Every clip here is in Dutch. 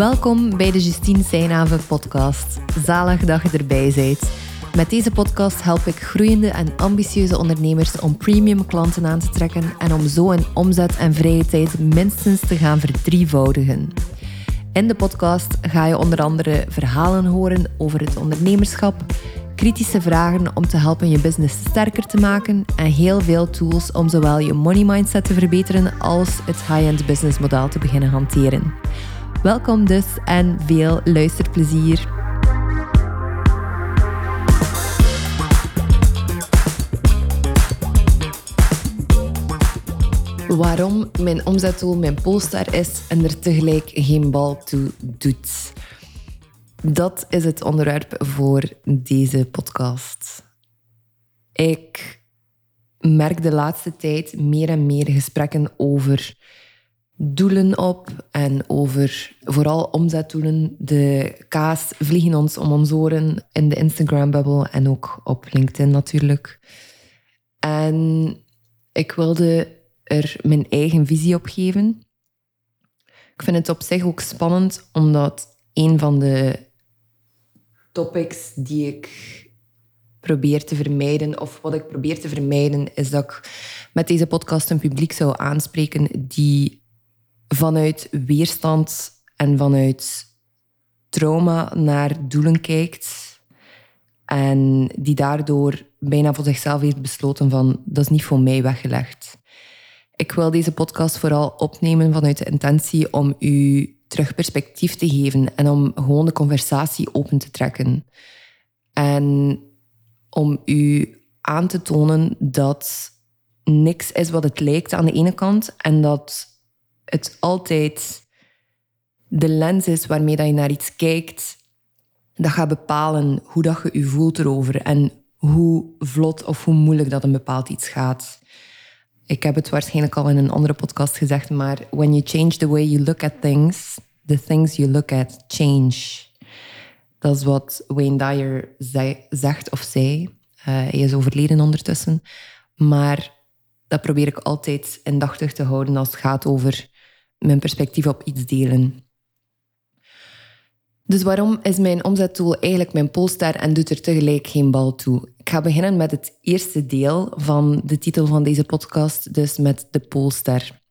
Welkom bij de Justine Seinave podcast. Zalig dat je erbij bent. Met deze podcast help ik groeiende en ambitieuze ondernemers om premium klanten aan te trekken en om zo hun omzet en vrije tijd minstens te gaan verdrievoudigen. In de podcast ga je onder andere verhalen horen over het ondernemerschap, kritische vragen om te helpen je business sterker te maken en heel veel tools om zowel je money mindset te verbeteren als het high-end businessmodel te beginnen hanteren. Welkom dus en veel luisterplezier. Waarom mijn omzetdoel mijn polestar is en er tegelijk geen bal toe doet. Dat is het onderwerp voor deze podcast. Ik merk de laatste tijd meer en meer gesprekken over doelen op en over vooral omzetdoelen. De kaas vliegen ons om ons oren in de Instagram-bubble en ook op LinkedIn natuurlijk. En ik wilde er mijn eigen visie op geven. Ik vind het op zich ook spannend, omdat een van de topics die ik probeer te vermijden, of wat ik probeer te vermijden, is dat ik met deze podcast een publiek zou aanspreken die vanuit weerstand en vanuit trauma naar doelen kijkt. En die daardoor bijna voor zichzelf heeft besloten van dat is niet voor mij weggelegd. Ik wil deze podcast vooral opnemen vanuit de intentie om u terug perspectief te geven en om gewoon de conversatie open te trekken. En om u aan te tonen dat niks is wat het lijkt aan de ene kant en dat het altijd de lens is waarmee dat je naar iets kijkt, dat gaat bepalen hoe dat je je voelt erover en hoe vlot of hoe moeilijk dat een bepaald iets gaat. Ik heb het waarschijnlijk al in een andere podcast gezegd, maar when you change the way you look at things, the things you look at change. Dat is wat Wayne Dyer zegt of zei. Uh, hij is overleden ondertussen. Maar dat probeer ik altijd indachtig te houden als het gaat over mijn perspectief op iets delen. Dus waarom is mijn omzettool eigenlijk mijn polster en doet er tegelijk geen bal toe? Ik ga beginnen met het eerste deel van de titel van deze podcast, dus met de polster.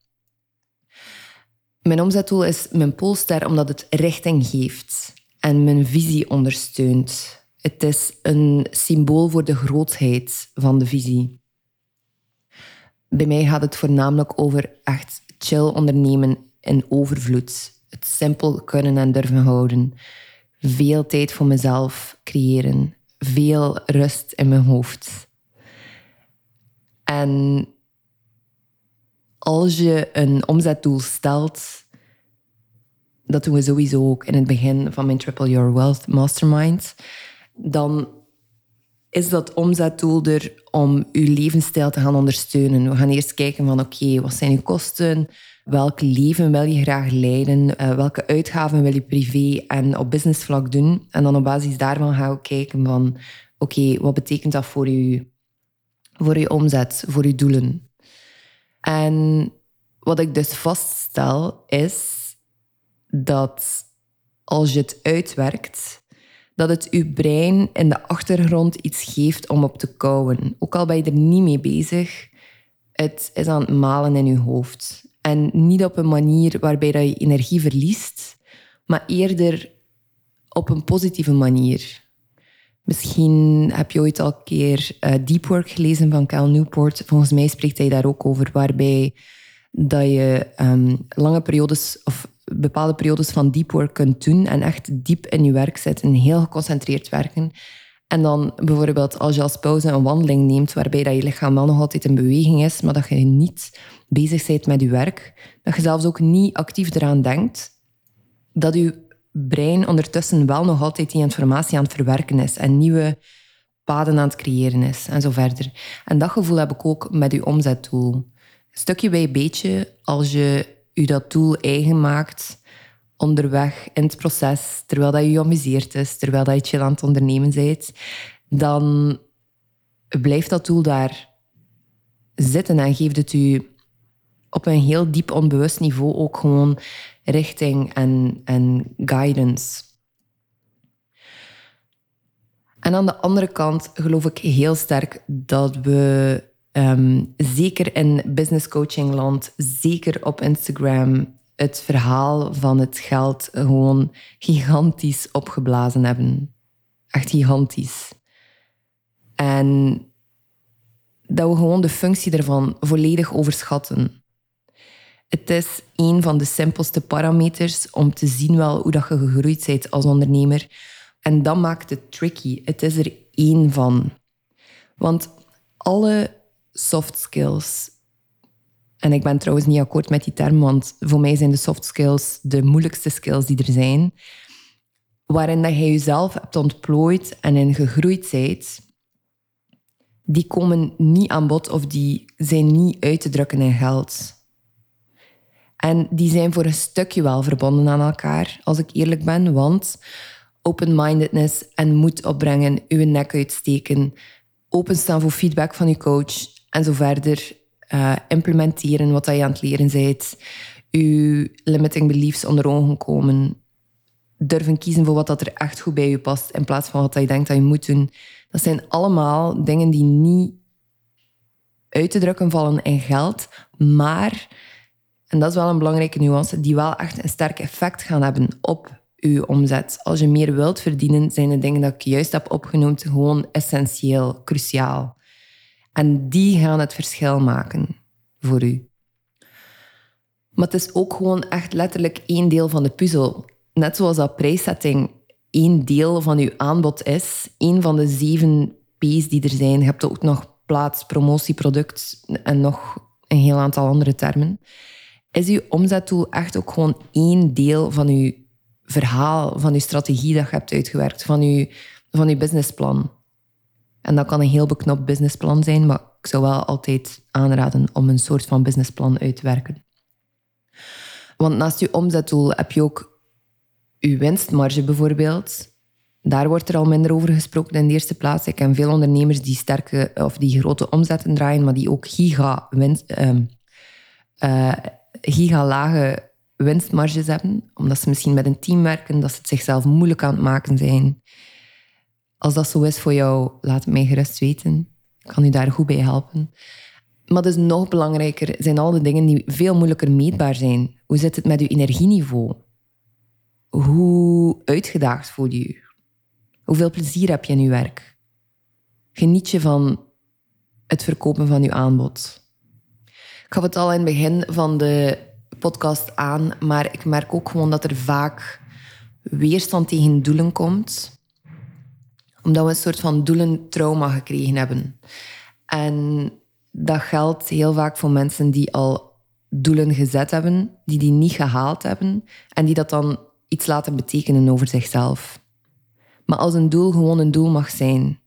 Mijn omzettool is mijn polster omdat het richting geeft en mijn visie ondersteunt. Het is een symbool voor de grootheid van de visie. Bij mij gaat het voornamelijk over echt chill ondernemen in overvloed. Het simpel kunnen en durven houden. Veel tijd voor mezelf creëren. Veel rust in mijn hoofd. En als je een omzetdoel stelt, dat doen we sowieso ook in het begin van mijn Triple Your Wealth Mastermind, dan is dat omzetdoel er om uw levensstijl te gaan ondersteunen. We gaan eerst kijken van oké, wat zijn uw kosten? Welk leven wil je graag leiden? Uh, welke uitgaven wil je privé en op businessvlak doen? En dan op basis daarvan gaan we kijken van oké, wat betekent dat voor je, voor je omzet, voor je doelen? En wat ik dus vaststel is dat als je het uitwerkt, dat het je brein in de achtergrond iets geeft om op te kouwen. Ook al ben je er niet mee bezig, het is aan het malen in je hoofd. En niet op een manier waarbij dat je energie verliest, maar eerder op een positieve manier. Misschien heb je ooit al een keer uh, Deep Work gelezen van Cal Newport. Volgens mij spreekt hij daar ook over, waarbij dat je um, lange periodes of bepaalde periodes van deep work kunt doen en echt diep in je werk zitten, heel geconcentreerd werken. En dan bijvoorbeeld als je als pauze een wandeling neemt, waarbij dat je lichaam wel nog altijd in beweging is, maar dat je niet bezig bent met je werk, dat je zelfs ook niet actief eraan denkt, dat je brein ondertussen wel nog altijd die informatie aan het verwerken is en nieuwe paden aan het creëren is en zo verder. En dat gevoel heb ik ook met je omzetdoel. Stukje bij beetje, als je je dat doel eigen maakt onderweg in het proces, terwijl dat je amuseert is, terwijl dat je chill aan het ondernemen bent, dan blijft dat doel daar zitten en geeft het u op een heel diep onbewust niveau ook gewoon richting en, en guidance. En aan de andere kant geloof ik heel sterk dat we ehm, zeker in business coaching land, zeker op Instagram, het verhaal van het geld gewoon gigantisch opgeblazen hebben. Echt gigantisch. En dat we gewoon de functie ervan volledig overschatten. Het is een van de simpelste parameters om te zien wel hoe dat je gegroeid bent als ondernemer. En dat maakt het tricky. Het is er één van. Want alle soft skills, en ik ben trouwens niet akkoord met die term, want voor mij zijn de soft skills de moeilijkste skills die er zijn, waarin dat je jezelf hebt ontplooid en in gegroeid bent, die komen niet aan bod of die zijn niet uit te drukken in geld. En die zijn voor een stukje wel verbonden aan elkaar, als ik eerlijk ben, want open-mindedness en moed opbrengen, uw nek uitsteken, openstaan voor feedback van je coach en zo verder. Uh, implementeren wat je aan het leren bent. Je limiting beliefs onder ogen komen. Durven kiezen voor wat dat er echt goed bij je past in plaats van wat je denkt dat je moet doen. Dat zijn allemaal dingen die niet uit te drukken vallen in geld, maar, en dat is wel een belangrijke nuance, die wel echt een sterk effect gaan hebben op je omzet. Als je meer wilt verdienen, zijn de dingen dat ik juist heb opgenoemd gewoon essentieel, cruciaal. En die gaan het verschil maken voor u. Maar het is ook gewoon echt letterlijk één deel van de puzzel. Net zoals dat prijszetting één deel van uw aanbod is, één van de zeven P's die er zijn. Je hebt ook nog plaats, promotie, product en nog een heel aantal andere termen. Is uw omzetdoel echt ook gewoon één deel van uw verhaal, van uw strategie dat je hebt uitgewerkt, van uw, van uw businessplan? En dat kan een heel beknopt businessplan zijn, maar ik zou wel altijd aanraden om een soort van businessplan uit te werken. Want naast je omzetdoel heb je ook uw winstmarge bijvoorbeeld, daar wordt er al minder over gesproken in de eerste plaats. Ik ken veel ondernemers die sterke of die grote omzetten draaien, maar die ook giga, winst, uh, uh, giga lage winstmarges hebben, omdat ze misschien met een team werken, dat ze het zichzelf moeilijk aan het maken zijn. Als dat zo is voor jou, laat het mij gerust weten. Ik kan u daar goed bij helpen. Maar dus nog belangrijker zijn al de dingen die veel moeilijker meetbaar zijn. Hoe zit het met uw energieniveau? Hoe uitgedaagd voel je je? Hoeveel plezier heb je in je werk? Geniet je van het verkopen van je aanbod? Ik gaf het al in het begin van de podcast aan, maar ik merk ook gewoon dat er vaak weerstand tegen doelen komt, omdat we een soort van doelentrauma gekregen hebben. En dat geldt heel vaak voor mensen die al doelen gezet hebben, die die niet gehaald hebben en die dat dan iets laten betekenen over zichzelf. Maar als een doel gewoon een doel mag zijn,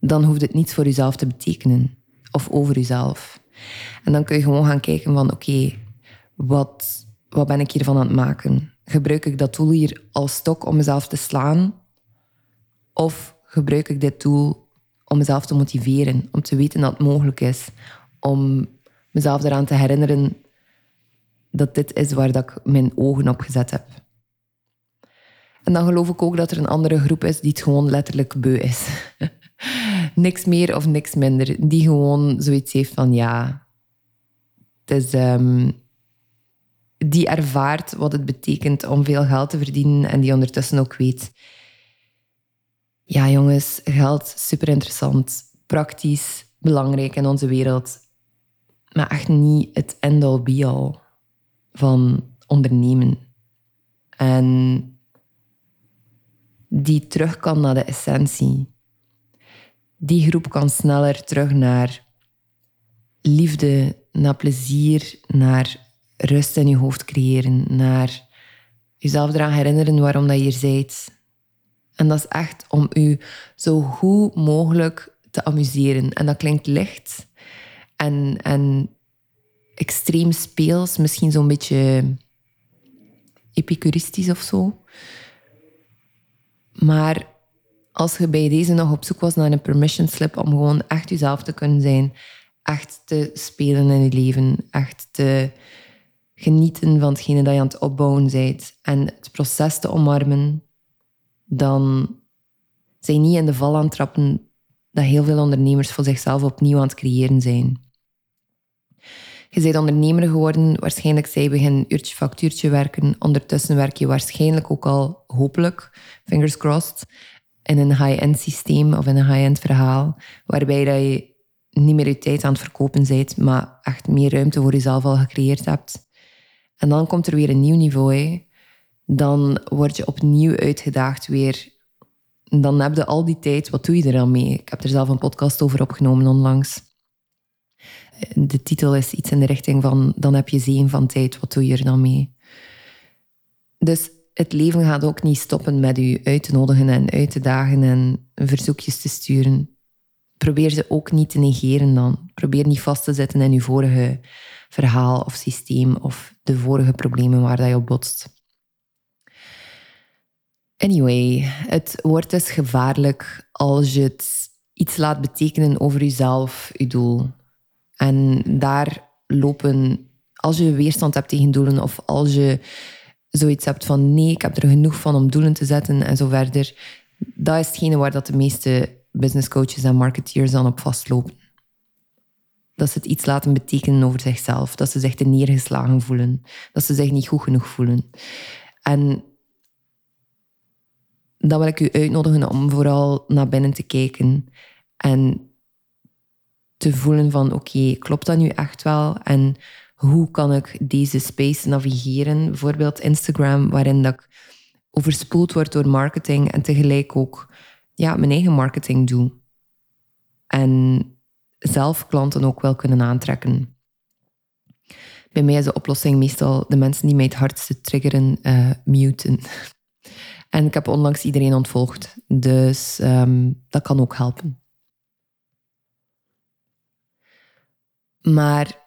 dan hoeft het niets voor jezelf te betekenen of over jezelf. En dan kun je gewoon gaan kijken van oké, wat, wat ben ik hiervan aan het maken? Gebruik ik dat doel hier als stok om mezelf te slaan? Of gebruik ik dit doel om mezelf te motiveren, om te weten dat het mogelijk is, om mezelf eraan te herinneren dat dit is waar dat ik mijn ogen op gezet heb. En dan geloof ik ook dat er een andere groep is die het gewoon letterlijk beu is. niks meer of niks minder. Die gewoon zoiets heeft van ja. Het um, die ervaart wat het betekent om veel geld te verdienen en die ondertussen ook weet. Ja, jongens, geld super interessant, praktisch, belangrijk in onze wereld. Maar echt niet het end-all be-all van ondernemen. En die terug kan naar de essentie. Die groep kan sneller terug naar liefde, naar plezier, naar rust in je hoofd creëren, naar jezelf eraan herinneren waarom dat je hier bent. En dat is echt om u zo goed mogelijk te amuseren. En dat klinkt licht en, en extreem speels, misschien zo'n beetje epicuristisch of zo. Maar als je bij deze nog op zoek was naar een permission slip om gewoon echt jezelf te kunnen zijn echt te spelen in je leven, echt te genieten van hetgene dat je aan het opbouwen bent en het proces te omarmen, dan zijn niet in de val aan het trappen dat heel veel ondernemers voor zichzelf opnieuw aan het creëren zijn. Je bent ondernemer geworden, waarschijnlijk zij begin uurtje factuurtje werken. Ondertussen werk je waarschijnlijk ook al, hopelijk, fingers crossed, in een high-end systeem of in een high-end verhaal, waarbij dat je niet meer je tijd aan het verkopen bent, maar echt meer ruimte voor jezelf al gecreëerd hebt. En dan komt er weer een nieuw niveau. Dan word je opnieuw uitgedaagd weer. Dan heb je al die tijd, wat doe je er dan mee? Ik heb er zelf een podcast over opgenomen onlangs. De titel is iets in de richting van dan heb je zin van tijd, wat doe je er dan mee? Dus het leven gaat ook niet stoppen met u uit te nodigen en uit te dagen en verzoekjes te sturen. Probeer ze ook niet te negeren dan. Probeer niet vast te zitten in uw vorige verhaal of systeem of de vorige problemen waar dat je op botst. Anyway, het wordt dus gevaarlijk als je het iets laat betekenen over jezelf, je doel. En daar lopen, als je weerstand hebt tegen doelen of als je zoiets hebt van nee, ik heb er genoeg van om doelen te zetten en zo verder, dat is hetgene waar dat de meeste business coaches en marketeers dan op vastlopen. Dat ze het iets laten betekenen over zichzelf. Dat ze zich te neergeslagen voelen. Dat ze zich niet goed genoeg voelen. En dan wil ik u uitnodigen om vooral naar binnen te kijken en te voelen van oké, klopt dat nu echt wel? En hoe kan ik deze space navigeren? Bijvoorbeeld Instagram, waarin dat ik overspoeld word door marketing en tegelijk ook ja, mijn eigen marketing doe. En zelf klanten ook wel kunnen aantrekken. Bij mij is de oplossing meestal de mensen die mij het hardste triggeren, uh, muten. En ik heb onlangs iedereen ontvolgd, dus ehm, dat kan ook helpen. Maar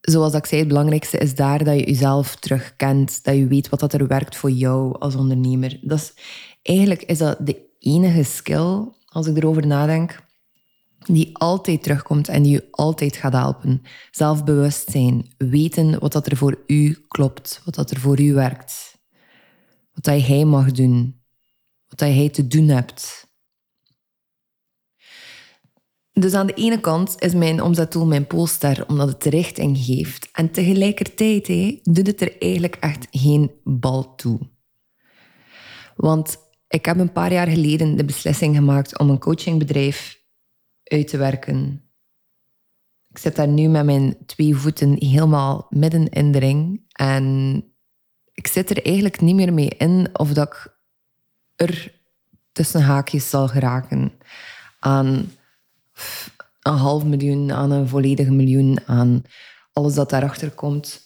zoals ik zei, het belangrijkste is daar dat je jezelf terugkent, dat je weet wat dat er werkt voor jou als ondernemer. Dat is, eigenlijk is dat de enige skill, als ik erover nadenk, die altijd terugkomt en die je altijd gaat helpen. Zelfbewustzijn, weten wat dat er voor u klopt, wat dat er voor u werkt. Wat jij mag doen, wat jij te doen hebt. Dus aan de ene kant is mijn omzetdoel mijn polster, omdat het richting geeft. En tegelijkertijd doet het er eigenlijk echt geen bal toe. Want ik heb een paar jaar geleden de beslissing gemaakt om een coachingbedrijf uit te werken. Ik zit daar nu met mijn twee voeten helemaal midden in de ring. En ik zit er eigenlijk niet meer mee in of dat ik er tussen haakjes zal geraken aan een half miljoen, aan een volledige miljoen, aan alles dat daarachter komt.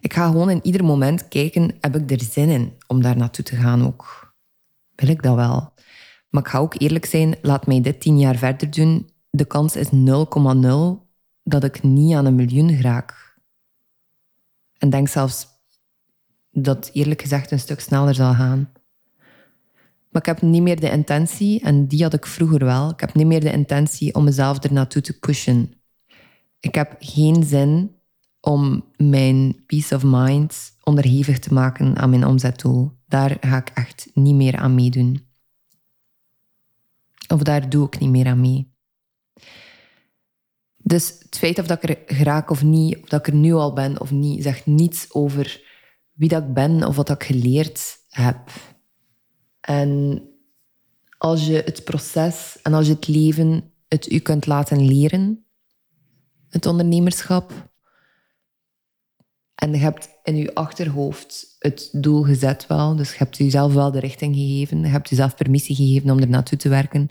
Ik ga gewoon in ieder moment kijken, heb ik er zin in om daar naartoe te gaan ook? Wil ik dat wel? Maar ik ga ook eerlijk zijn, laat mij dit tien jaar verder doen. De kans is 0,0 dat ik niet aan een miljoen raak. En denk zelfs dat eerlijk gezegd een stuk sneller zal gaan. Maar ik heb niet meer de intentie, en die had ik vroeger wel, ik heb niet meer de intentie om mezelf er naartoe te pushen. Ik heb geen zin om mijn peace of mind onderhevig te maken aan mijn omzetdoel. Daar ga ik echt niet meer aan meedoen. Of daar doe ik niet meer aan mee. Dus het feit of dat ik er geraak of niet, of dat ik er nu al ben of niet, zegt niets over wie dat ik ben of wat ik geleerd heb. En als je het proces en als je het leven het u kunt laten leren, het ondernemerschap, en je hebt in je achterhoofd het doel gezet wel, dus je hebt jezelf wel de richting gegeven, je hebt jezelf permissie gegeven om er naartoe te werken,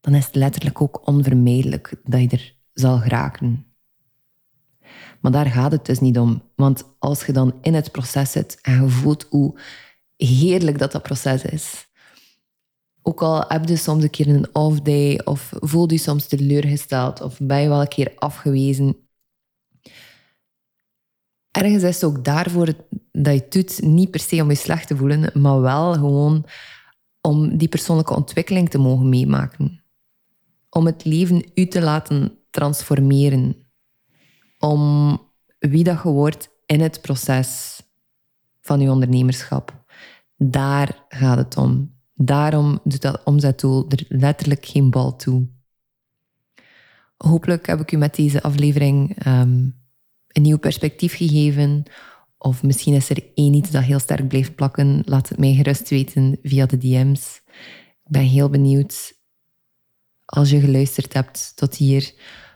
dan is het letterlijk ook onvermijdelijk dat je er zal geraken. Maar daar gaat het dus niet om. Want als je dan in het proces zit en je voelt hoe heerlijk dat dat proces is, ook al heb je soms een keer een off day of voel je soms teleurgesteld of ben je wel een keer afgewezen, ergens is het ook daarvoor dat je het doet, niet per se om je slecht te voelen, maar wel gewoon om die persoonlijke ontwikkeling te mogen meemaken. om het leven u te laten transformeren. Om wie dat je wordt in het proces van uw ondernemerschap. Daar gaat het om. Daarom doet dat omzetdoel er letterlijk geen bal toe. Hopelijk heb ik u met deze aflevering ehm, een nieuw perspectief gegeven. Of misschien is er één iets dat heel sterk blijft plakken. Laat het mij gerust weten via de DM's. Ik ben heel benieuwd als je geluisterd hebt tot hier,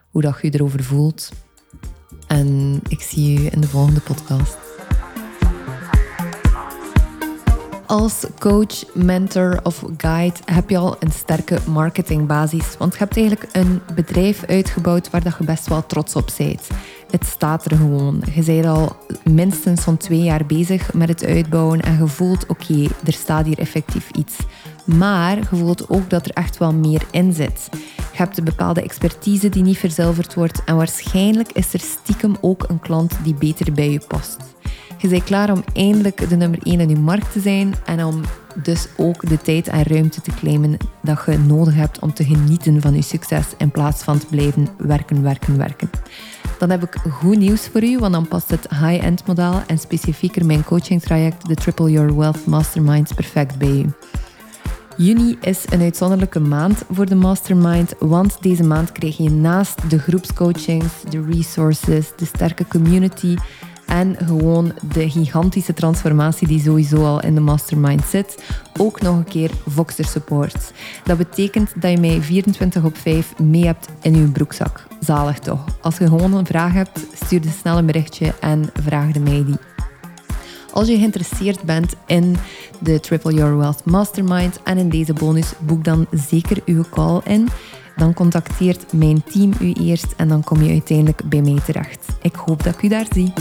hoe dat je erover voelt. En ik zie u in de volgende podcast. Als coach, mentor of guide heb je al een sterke marketingbasis. Want je hebt eigenlijk een bedrijf uitgebouwd waar dat je best wel trots op bent. Het staat er gewoon. Je bent al minstens zo'n twee jaar bezig met het uitbouwen en je voelt, oké, er staat hier effectief iets. Maar je voelt ook dat er echt wel meer in zit. Je hebt een bepaalde expertise die niet verzilverd wordt en waarschijnlijk is er stiekem ook een klant die beter bij je past. Je bent klaar om eindelijk de nummer 1 in je markt te zijn en om dus ook de tijd en ruimte te claimen dat je nodig hebt om te genieten van je succes in plaats van te blijven werken, werken, werken. Dan heb ik goed nieuws voor u, want dan past het high-end model en specifieker mijn coaching traject, de Triple Your Wealth Mastermind, perfect bij u. Juni is een uitzonderlijke maand voor de Mastermind, want deze maand krijg je naast de groepscoachings, de resources, de sterke community en gewoon de gigantische transformatie die sowieso al in de mastermind zit, ook nog een keer Voxer support. Dat betekent dat je mij 24 op 5 mee hebt in je broekzak. Zalig toch? Als je gewoon een vraag hebt, stuur de snel een berichtje en vraag mij die. Als je geïnteresseerd bent in de Triple Your Wealth Mastermind en in deze bonus, boek dan zeker uw call in. Dan contacteert mijn team u eerst en dan kom je uiteindelijk bij mij terecht. Ik hoop dat ik u daar zie.